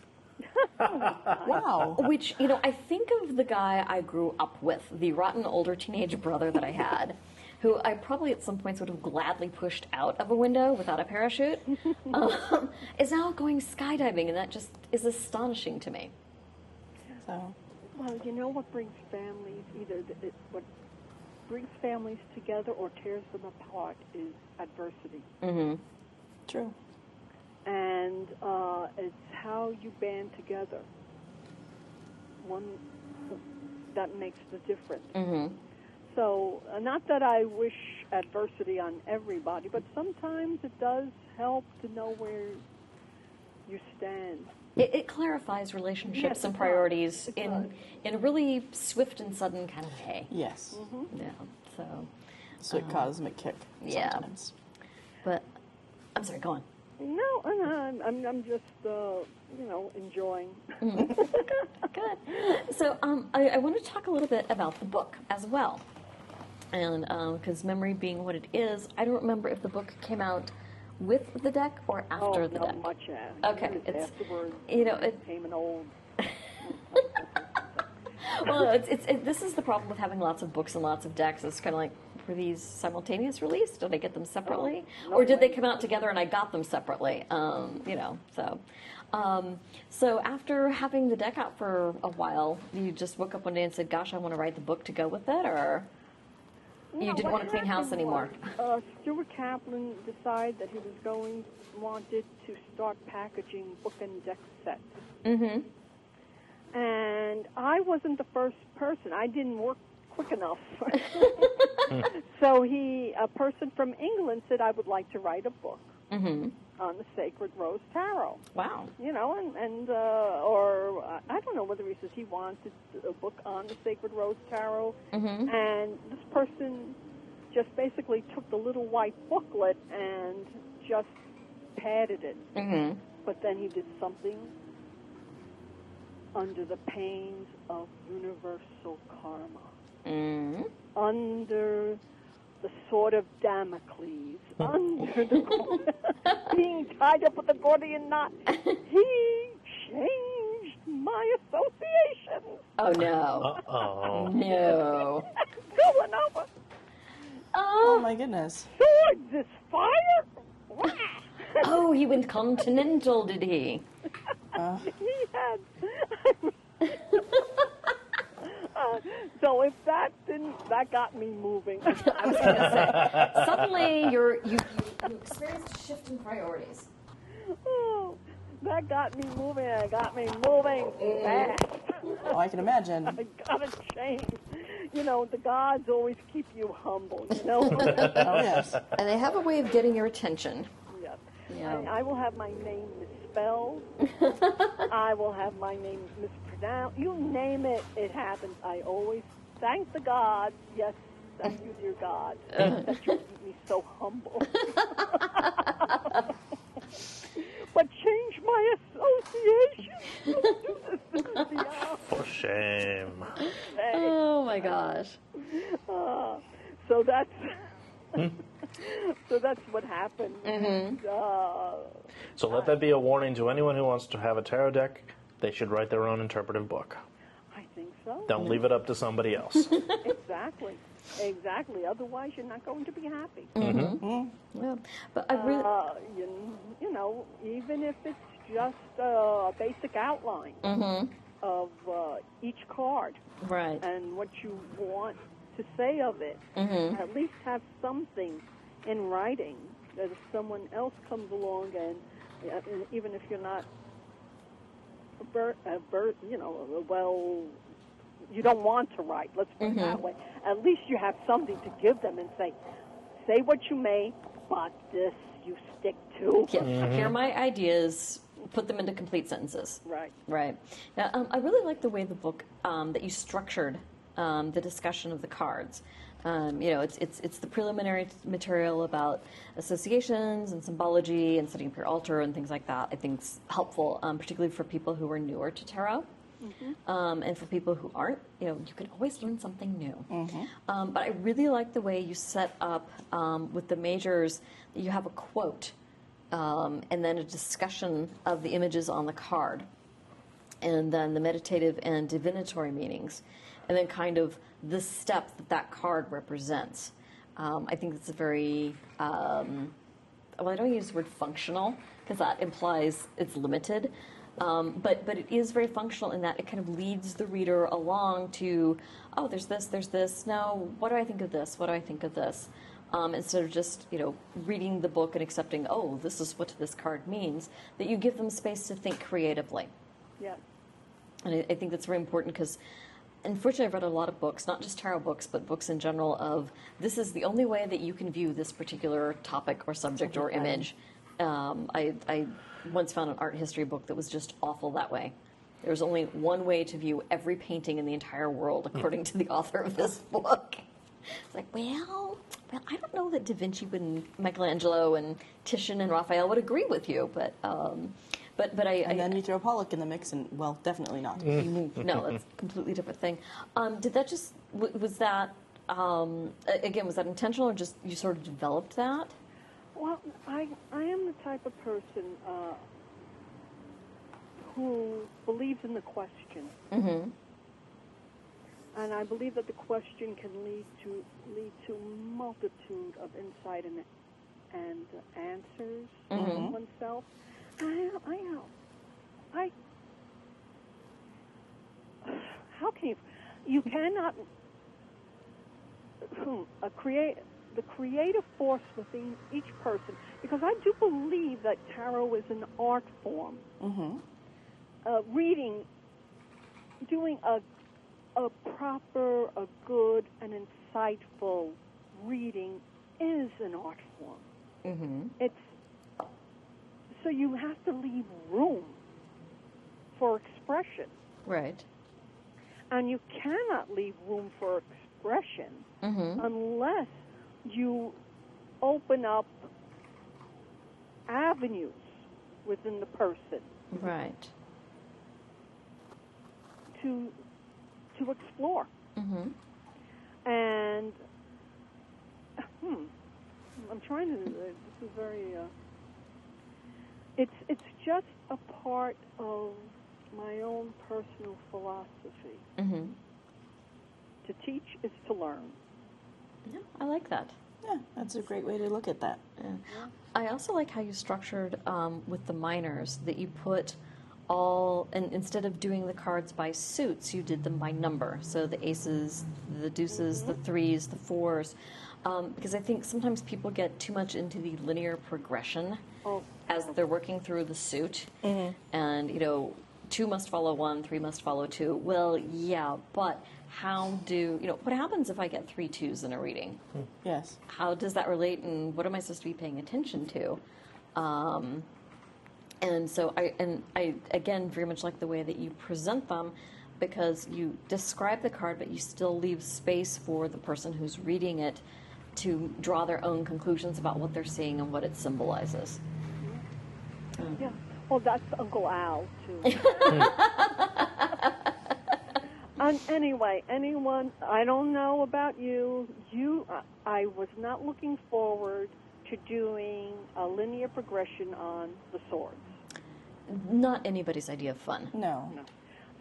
Wow. Which, you know, I think of the guy I grew up with, the rotten older teenage brother that I had, who I probably at some points would have gladly pushed out of a window without a parachute, um, is now going skydiving, and that just is astonishing to me. So, Well, you know what brings families either th- it, what brings families together or tears them apart is adversity, Mm-hmm. true. and uh, it's how you band together. One that makes the difference. Mm-hmm. So, uh, not that I wish adversity on everybody, but sometimes it does help to know where you stand. It, it clarifies relationships Yes, and priorities It in does. in a really swift and sudden kind of way. Yes. Mm-hmm. Yeah. So, Sweet cosmic kick. yeah. Sometimes. but I'm sorry. Go on. No, uh, I'm, I'm, I'm just, uh, you know, enjoying. Good. So um, I, I want to talk a little bit about the book as well. And because memory being what it is, I don't remember if the book came out with the deck or after oh, the deck. much uh, Okay, it's- afterwards. you know, it- became an old. well, it's, it's, it, this is the problem with having lots of books and lots of decks. It's kind of like, were these simultaneous release? Did I get them separately? Oh, no or did they come out together and I got them separately? Um, you know, so. Um, so after having the deck out for a while, you just woke up one day and said, gosh, I want to write the book to go with it? Or you No, didn't want to clean house anymore? was, Uh, Stuart Kaplan decided that he was going, wanted to start packaging book and deck sets. Mm-hmm. and I wasn't the first person. I didn't work quick enough. so he, a person from England, said I would like to write a book Mm-hmm. On the Sacred Rose Tarot. Wow. You know, and and uh, or uh, I don't know whether he says he wanted a book on the Sacred Rose Tarot, Mm-hmm. and this person just basically took the little white booklet and just padded it. Mm-hmm. But then he did something under the pains of universal karma, Mm-hmm. under the sword of Damocles, under the being tied up with a Gordian knot. He changed my association. Oh no. Oh. No. Going over Oh my goodness. swords is fire. Oh, he went continental, did he? he had. So if that didn't, that got me moving. I was going to say. Suddenly, you're you, you, you experienced a shift in priorities. Oh, that got me moving. It got me moving fast. Oh, I can imagine. I gotta change. You know, the gods always keep you humble. You know. Oh yes. And they have a way of getting your attention. yeah. Yeah. I, I will have my name misspelled. I will have my name mispronounced. You name it, it happens. I always thank the God. Yes, thank you, dear God, that you keep me so humble. but change my association. Don't do this to me, Dion. For shame. Oh my gosh. Uh, so that's hmm? so that's what happened. And, uh, So let that be a warning to anyone who wants to have a tarot deck. They should write their own interpretive book. I think so. Don't leave it up to somebody else. Exactly. Exactly. Otherwise, you're not going to be happy. Yeah. But I really. Uh, you, you know, even if it's just a basic outline of uh, each card right. and what you want to say of it, at least have something in writing that if someone else comes along and, uh, and even if you're not a bir- a bir- you know, a well, you don't want to write, let's put it that way, at least you have something to give them and say, say what you may, but this you stick to. Yeah. Here are my ideas. Put them into complete sentences. Right. Right. Now, um, I really like the way the book um, that you structured um, the discussion of the cards. Um, you know, it's, it's, it's the preliminary material about associations and symbology and setting up your altar and things like that. I think it's helpful, um, particularly for people who are newer to tarot. Um, and for people who aren't, you know, you can always learn something new. Um, but I really like the way you set up um, with the majors you have a quote um, and then a discussion of the images on the card and then the meditative and divinatory meanings, and then kind of the step that that card represents. Um, I think it's a very, um, well, I don't use the word functional because that implies it's limited. Um, but but it is very functional in that it kind of leads the reader along to, oh, there's this, there's this. Now, what do I think of this? What do I think of this? Um, instead of just you know reading the book and accepting, oh, this is what this card means. That you give them space to think creatively. yeah And I, I think that's very important because, unfortunately, I've read a lot of books, not just tarot books, but books in general, of this is the only way that you can view this particular topic or subject or image. Um, I, I once found an art history book that was just awful that way. There's only one way to view every painting in the entire world, according to the author of this book. It's like, well, well, I don't know that Da Vinci and Michelangelo and Titian and Raphael would agree with you, but, um, but, but I, And I, then you throw Pollock in the mix, and well, definitely not. no, that's a completely different thing. Um, did that just was that um, again? Was that intentional, or just you sort of developed that? Well, I I am the type of person uh, who believes in the question, Mm-hmm. and I believe that the question can lead to lead to multitude of insight and and answers Mm-hmm. oneself. I I I how can you you cannot hmm, a create the creative force within each person because I do believe that tarot is an art form. Mm-hmm. Uh, reading, doing a a proper, a good, and insightful reading is an art form. Mm-hmm. It's so you have to leave room for expression, Right. and you cannot leave room for expression Mm-hmm. unless you open up avenues within the person Right. to to explore. Mm-hmm. And hmm, I'm trying to. Uh, this is very. Uh, it's it's just a part of my own personal philosophy. Mm-hmm. To teach is to learn. Yeah, I like that. Yeah, that's a great way to look at that. Yeah. I also like how you structured um, with the minors that you put all, and instead of doing the cards by suits, you did them by number. So the aces, the deuces, the threes, the fours. Um, because I think sometimes people get too much into the linear progression Oh. as they're working through the suit. And, you know, two must follow one, three must follow two. Well, yeah, but how do you know what happens if I get three twos in a reading? Yes. How does that relate, and what am I supposed to be paying attention to? Um, and so I and I again very much like the way that you present them because you describe the card, but you still leave space for the person who's reading it to draw their own conclusions about what they're seeing and what it symbolizes. Yeah. Well, that's Uncle Al too. and anyway, anyone, I don't know about you. You, uh, I was not looking forward to doing a linear progression on the swords. Not anybody's idea of fun. No.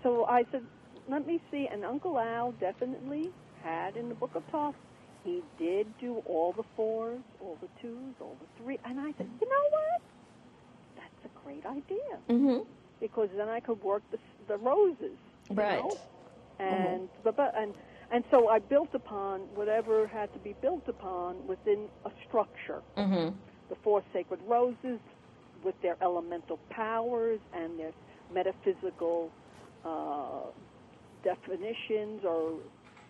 So I said, let me see. And Uncle Al definitely had in the Book of Thoth, he did do all the fours, all the twos, all the three. And I said, you know what? That's a great idea. Mm-hmm. Because then I could work the, the roses. you Right. know? And, but, but, and, and so I built upon whatever had to be built upon within a structure. Mm-hmm. The four sacred roses with their elemental powers and their metaphysical uh, definitions or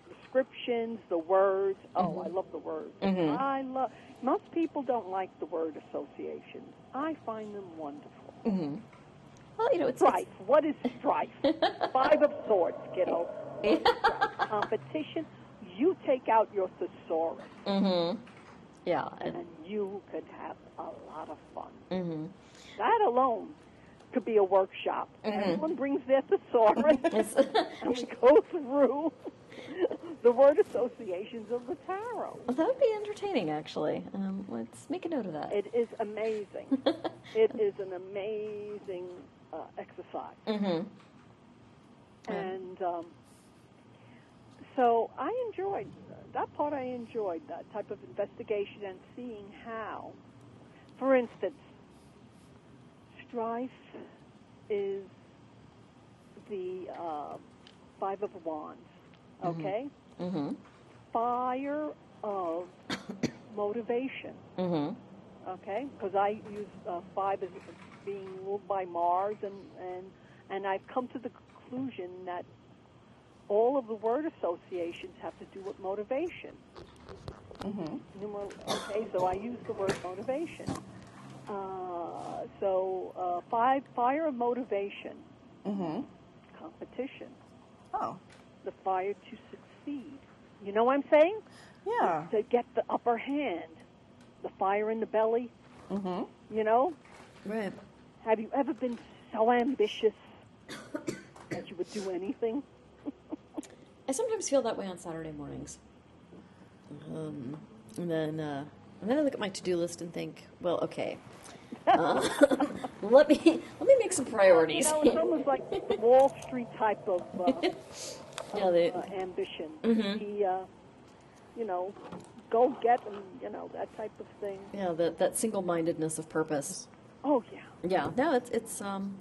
descriptions, the words. Oh, mm-hmm. I love the words. Mm-hmm. I love. Most people don't like the word associations. I find them wonderful. Mm-hmm. Well, you know, it's, Strife. What is strife? Five of swords, kiddo. Competition. You take out your thesaurus, it's yeah, and, and you could have a lot of fun. That alone could be a workshop. Everyone brings their thesaurus, and we go through the word associations of the tarot. that would be entertaining, actually. Um, let's make a note of that. It is amazing. it is an amazing uh, exercise. Mm-hmm. And um, so I enjoyed that part. I enjoyed that type of investigation and seeing how, for instance, strife is the uh, five of wands. Okay, Mm-hmm. fire of motivation. Mm-hmm. okay? Because I use uh, five as being ruled by Mars, and, and and I've come to the conclusion that all of the word associations have to do with motivation. Mm-hmm. Okay, so I use the word motivation. Uh, so uh, five fire of motivation, Mm-hmm. competition, Oh. the fire to succeed. You know what I'm saying? Yeah. To get the upper hand, the fire in the belly. Mm-hmm. You know, Right. Have you ever been so ambitious that you would do anything? I sometimes feel that way on Saturday mornings. Um, and then, uh, and then I look at my to-do list and think, well, okay, uh, let me let me make some You priorities. know, it's almost like the Wall Street type of uh, yeah, they, uh, ambition. Mhm. He, uh, you know, go get and you know that type of thing. yeah, that that single-mindedness of purpose. Oh yeah, Yeah, no, it's it's um,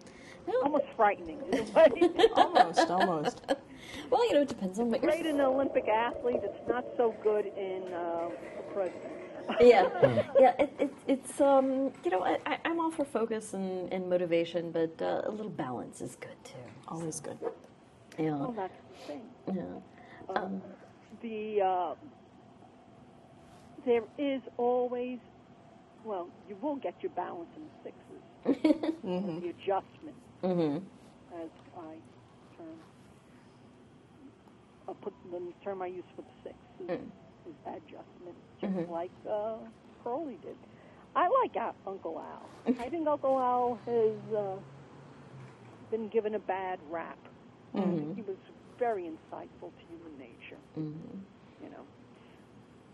almost frightening in a way. Almost, almost. well, you know, it depends on what you're. Great in an Olympic athlete, it's not so good in uh, the president. yeah, yeah. It, it, it's um, you know, I, I- I'm all for focus and, and motivation, but uh, a little balance is good too. Always good. Yeah, Well, that's the thing. yeah. Um, the uh, there is always well, you will get your balance in the sixes. The adjustment, Mm-hmm. as I term, I'll put the term I use for the six is, Mm. is adjustment, just like uh, Crowley did. I like Uncle Al. I think Uncle Al has uh, been given a bad rap. He was very insightful to human nature. You know,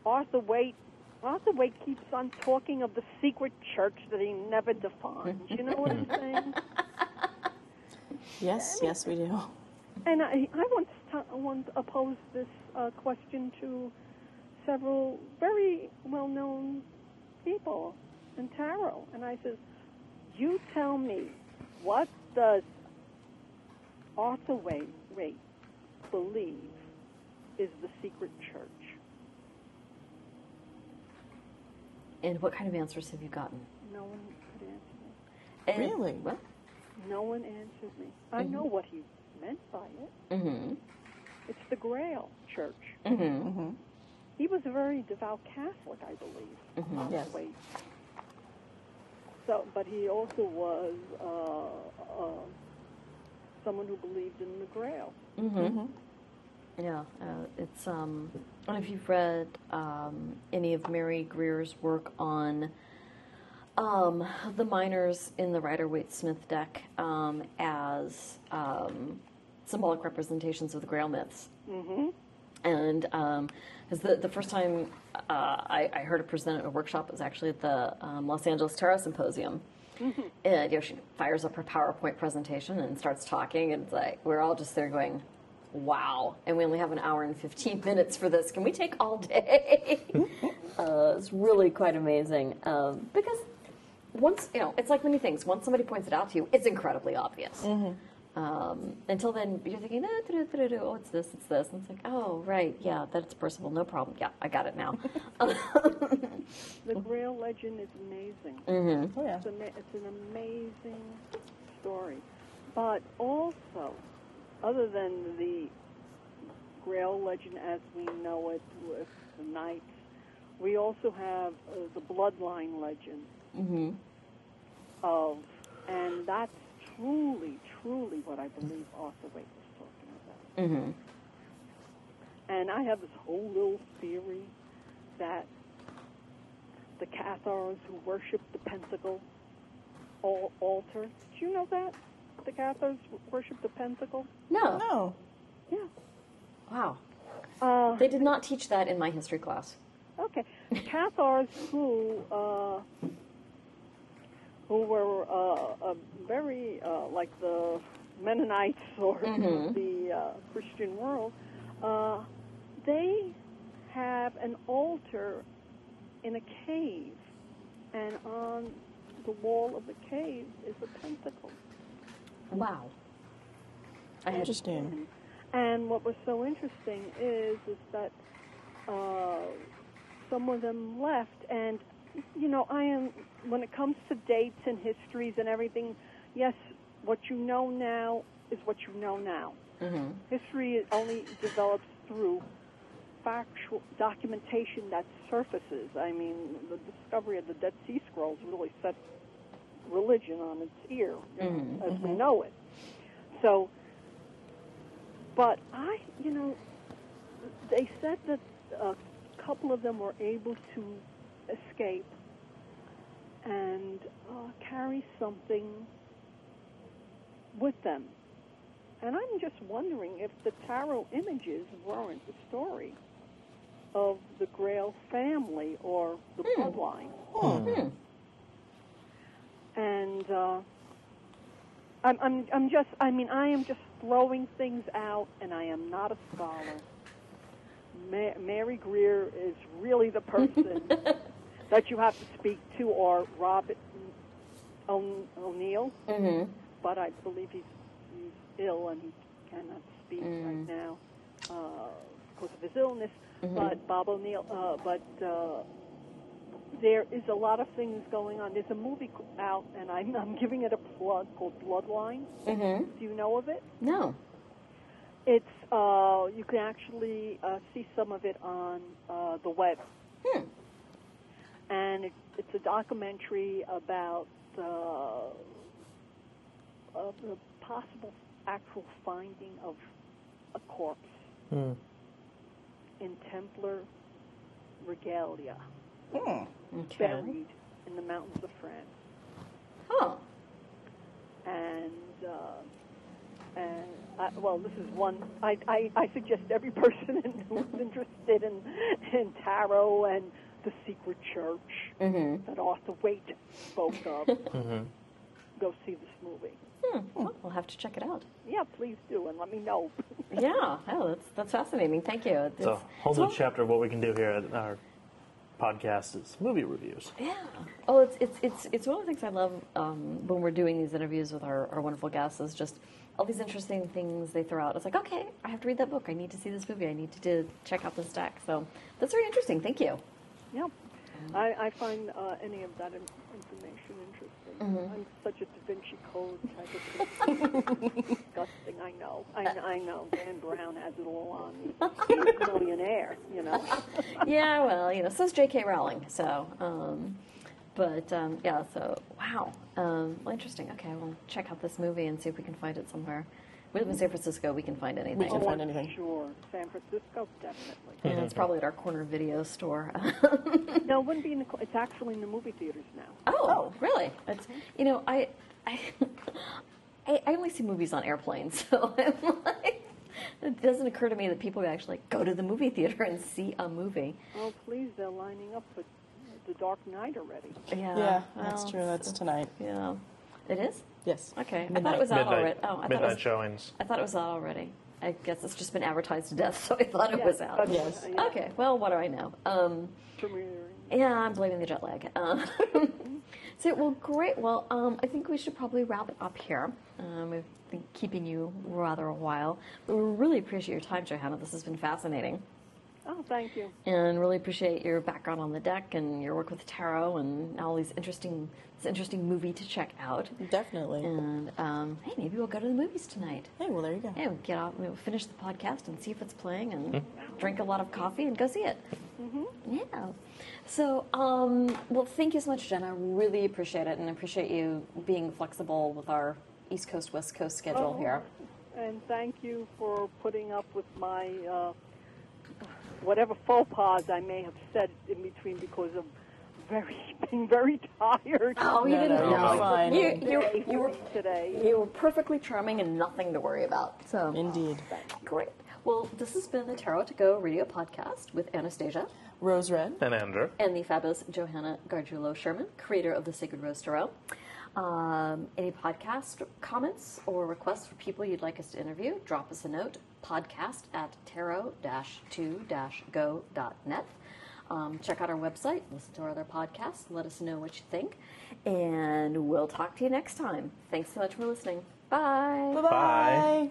Arthur Waite. Arthur Waite keeps on talking of the secret church that he never defines. You know what I'm saying? Yes, yes, we do. And I, I once, t- once posed this uh, question to several very well-known people in tarot, and I said, "You tell me, what does Arthur Waite, Waite believe is the secret church?" And what kind of answers have you gotten? No one could answer me. And- Really? Well, no one answered me. I know what he meant by it. Mm-hmm. It's the Grail Church. Mm-hmm. He was a very devout Catholic, I believe. Mhm. Yes. Wait. So, but he also was uh, uh, someone who believed in the Grail. Mm-hmm. Yeah, uh, it's. Um, I don't know if you've read um, any of Mary Greer's work on um, the minors in the Rider Waite Smith deck um, as um, symbolic representations of the Grail myths. Mm-hmm. And um, 'cause the the first time uh, I, I heard it presented at a workshop was actually at the um, Los Angeles Tarot Symposium. And you know, she fires up her PowerPoint presentation and starts talking, and it's like we're all just there going, "Wow!" And we only have an hour and fifteen minutes for this. Can we take all day? Uh, it's really quite amazing um, because once you know, it's like many things. Once somebody points it out to you, it's incredibly obvious. Um, until then, you're thinking, ah, doo, doo, doo, doo, oh, it's this, it's this. And it's like, oh, right, yeah, that's Percival, no problem. Yeah, I got it now. The Grail legend is amazing. mm-hmm. Oh yeah. It's, ama- it's an amazing story. But also, other than the Grail legend as we know it with the knights, we also have uh, the bloodline legend Mm-hmm. of, and that's truly, truly what I believe Arthur Waite was talking about. Mm-hmm. And I have this whole little theory that the Cathars who worship the Pentacle all altar. Did you know that? The Cathars worship the Pentacle? No. No. Yeah. Wow. Uh, They did not teach that in my history class. okay. Cathars who uh, who were uh, uh, very uh, like the Mennonites or Mhm. the uh, Christian world, uh, they have an altar in a cave, and on the wall of the cave is a pentacle. Wow. I had Interesting. And what was so interesting is is that uh, some of them left, and you know, I am when it comes to dates and histories and everything. Yes, what you know now is what you know now. Mm-hmm. History only develops through factual documentation that surfaces. I mean, the discovery of the Dead Sea Scrolls really set religion on its ear, Mhm, as we know it. So, but I, you know, they said that a couple of them were able to escape and uh, carry something with them. And I'm just wondering if the tarot images weren't the story of the Grail family or the bloodline. Hmm. And uh, I'm, I'm, I'm just, I mean, I am just throwing things out, and I am not a scholar. Ma- Mary Greer is really the person that you have to speak to, are Robert o- O'Neill. Mm-hmm. But I believe he's, he's ill and he cannot speak right now uh, because of his illness. But Bob O'Neill, uh, but uh, there is a lot of things going on. There's a movie out, and I'm, I'm giving it a plug called Bloodline. Mm-hmm. Do you know of it? No. It's uh, you can actually uh, see some of it on uh, the web, Hmm. And it, it's a documentary about uh, of the possible actual finding of a corpse Hmm. in Templar regalia, Hmm. Okay. buried in the mountains of France. Huh. and uh, and I, well, this is one. I, I, I suggest every person who's interested in in tarot and the secret church Mm-hmm. that Arthur Waite spoke of Mm-hmm. go see this movie. Hmm. Well, we'll have to check it out. Yeah, please do, and let me know. Yeah. Oh, that's that's fascinating. Thank you. It's, So, whole so- new chapter of what we can do here at our podcast is movie reviews. Yeah. Oh, it's it's it's it's one of the things I love um, when we're doing these interviews with our, our wonderful guests is just all these interesting things they throw out. It's like, okay, I have to read that book. I need to see this movie. I need to, to check out this deck. So that's very interesting. Thank you. Yeah, I, I find uh, any of that in- information interesting. I'm such a Da Vinci Code type of person. disgusting. I know. I, I know. Dan Brown has it all on. He's a millionaire, you know. yeah, well, you know, so's J.K. Rowling. So, um, but um, yeah, so wow, um, well, interesting. Okay, we'll check out this movie and see if we can find it somewhere. We live in San Francisco. We can find anything. We can Oh, find anything. Oh, sure. San Francisco, definitely. And it's mm-hmm. probably at our corner video store. no, it wouldn't be in the. co- It's actually in the movie theaters now. oh, oh. really? It's mm-hmm. you know, I, I, I, I only see movies on airplanes, so I'm like, it doesn't occur to me that people would actually go to the movie theater and see a movie. Oh, please, they're lining up for The Dark Knight already. Yeah, Yeah, that's true. That's tonight. Yeah, it is. Yes. Okay, I thought it was out midnight already. Oh, I thought it midnight was, showings. I thought it was out already. I guess it's just been advertised to death, so I thought it was out. but- Yes. Okay, well, what do I know? Um, premiering. yeah, I'm blaming the jet lag. Um, so, well, great. Well, um, I think we should probably wrap it up here. Um, we've been keeping you rather a while. But we really appreciate your time, Johanna. This has been fascinating. Oh, thank you. And really appreciate your background on the deck and your work with tarot and all these interesting, this interesting movie to check out. Definitely. And um, hey, maybe we'll go to the movies tonight. Hey, well, there you go. Yeah, we'll get off, we'll finish the podcast and see if it's playing and drink a lot of coffee and go see it. Yeah. So, um, well, thank you so much, Jenna. Really appreciate it, and appreciate you being flexible with our East Coast West Coast schedule Oh, here. And thank you for putting up with my uh, whatever faux pas I may have said in between because of very being very tired. Oh, you No, didn't no, know. you're fine. You, you, you, were, today. you were perfectly charming and nothing to worry about. So Indeed. great. Well, this has been the Tarot to Go radio podcast with Anastasia Rose Red. And Andrew. and the fabulous Johanna Gargiulo Sherman, creator of the Sacred Rose Tarot. Um, any podcast comments or requests for people you'd like us to interview, drop us a note, podcast at tarot-2-go.net. Um, check out our website, listen to our other podcasts, let us know what you think, and we'll talk to you next time. Thanks so much for listening. Bye. Bye-bye. Bye.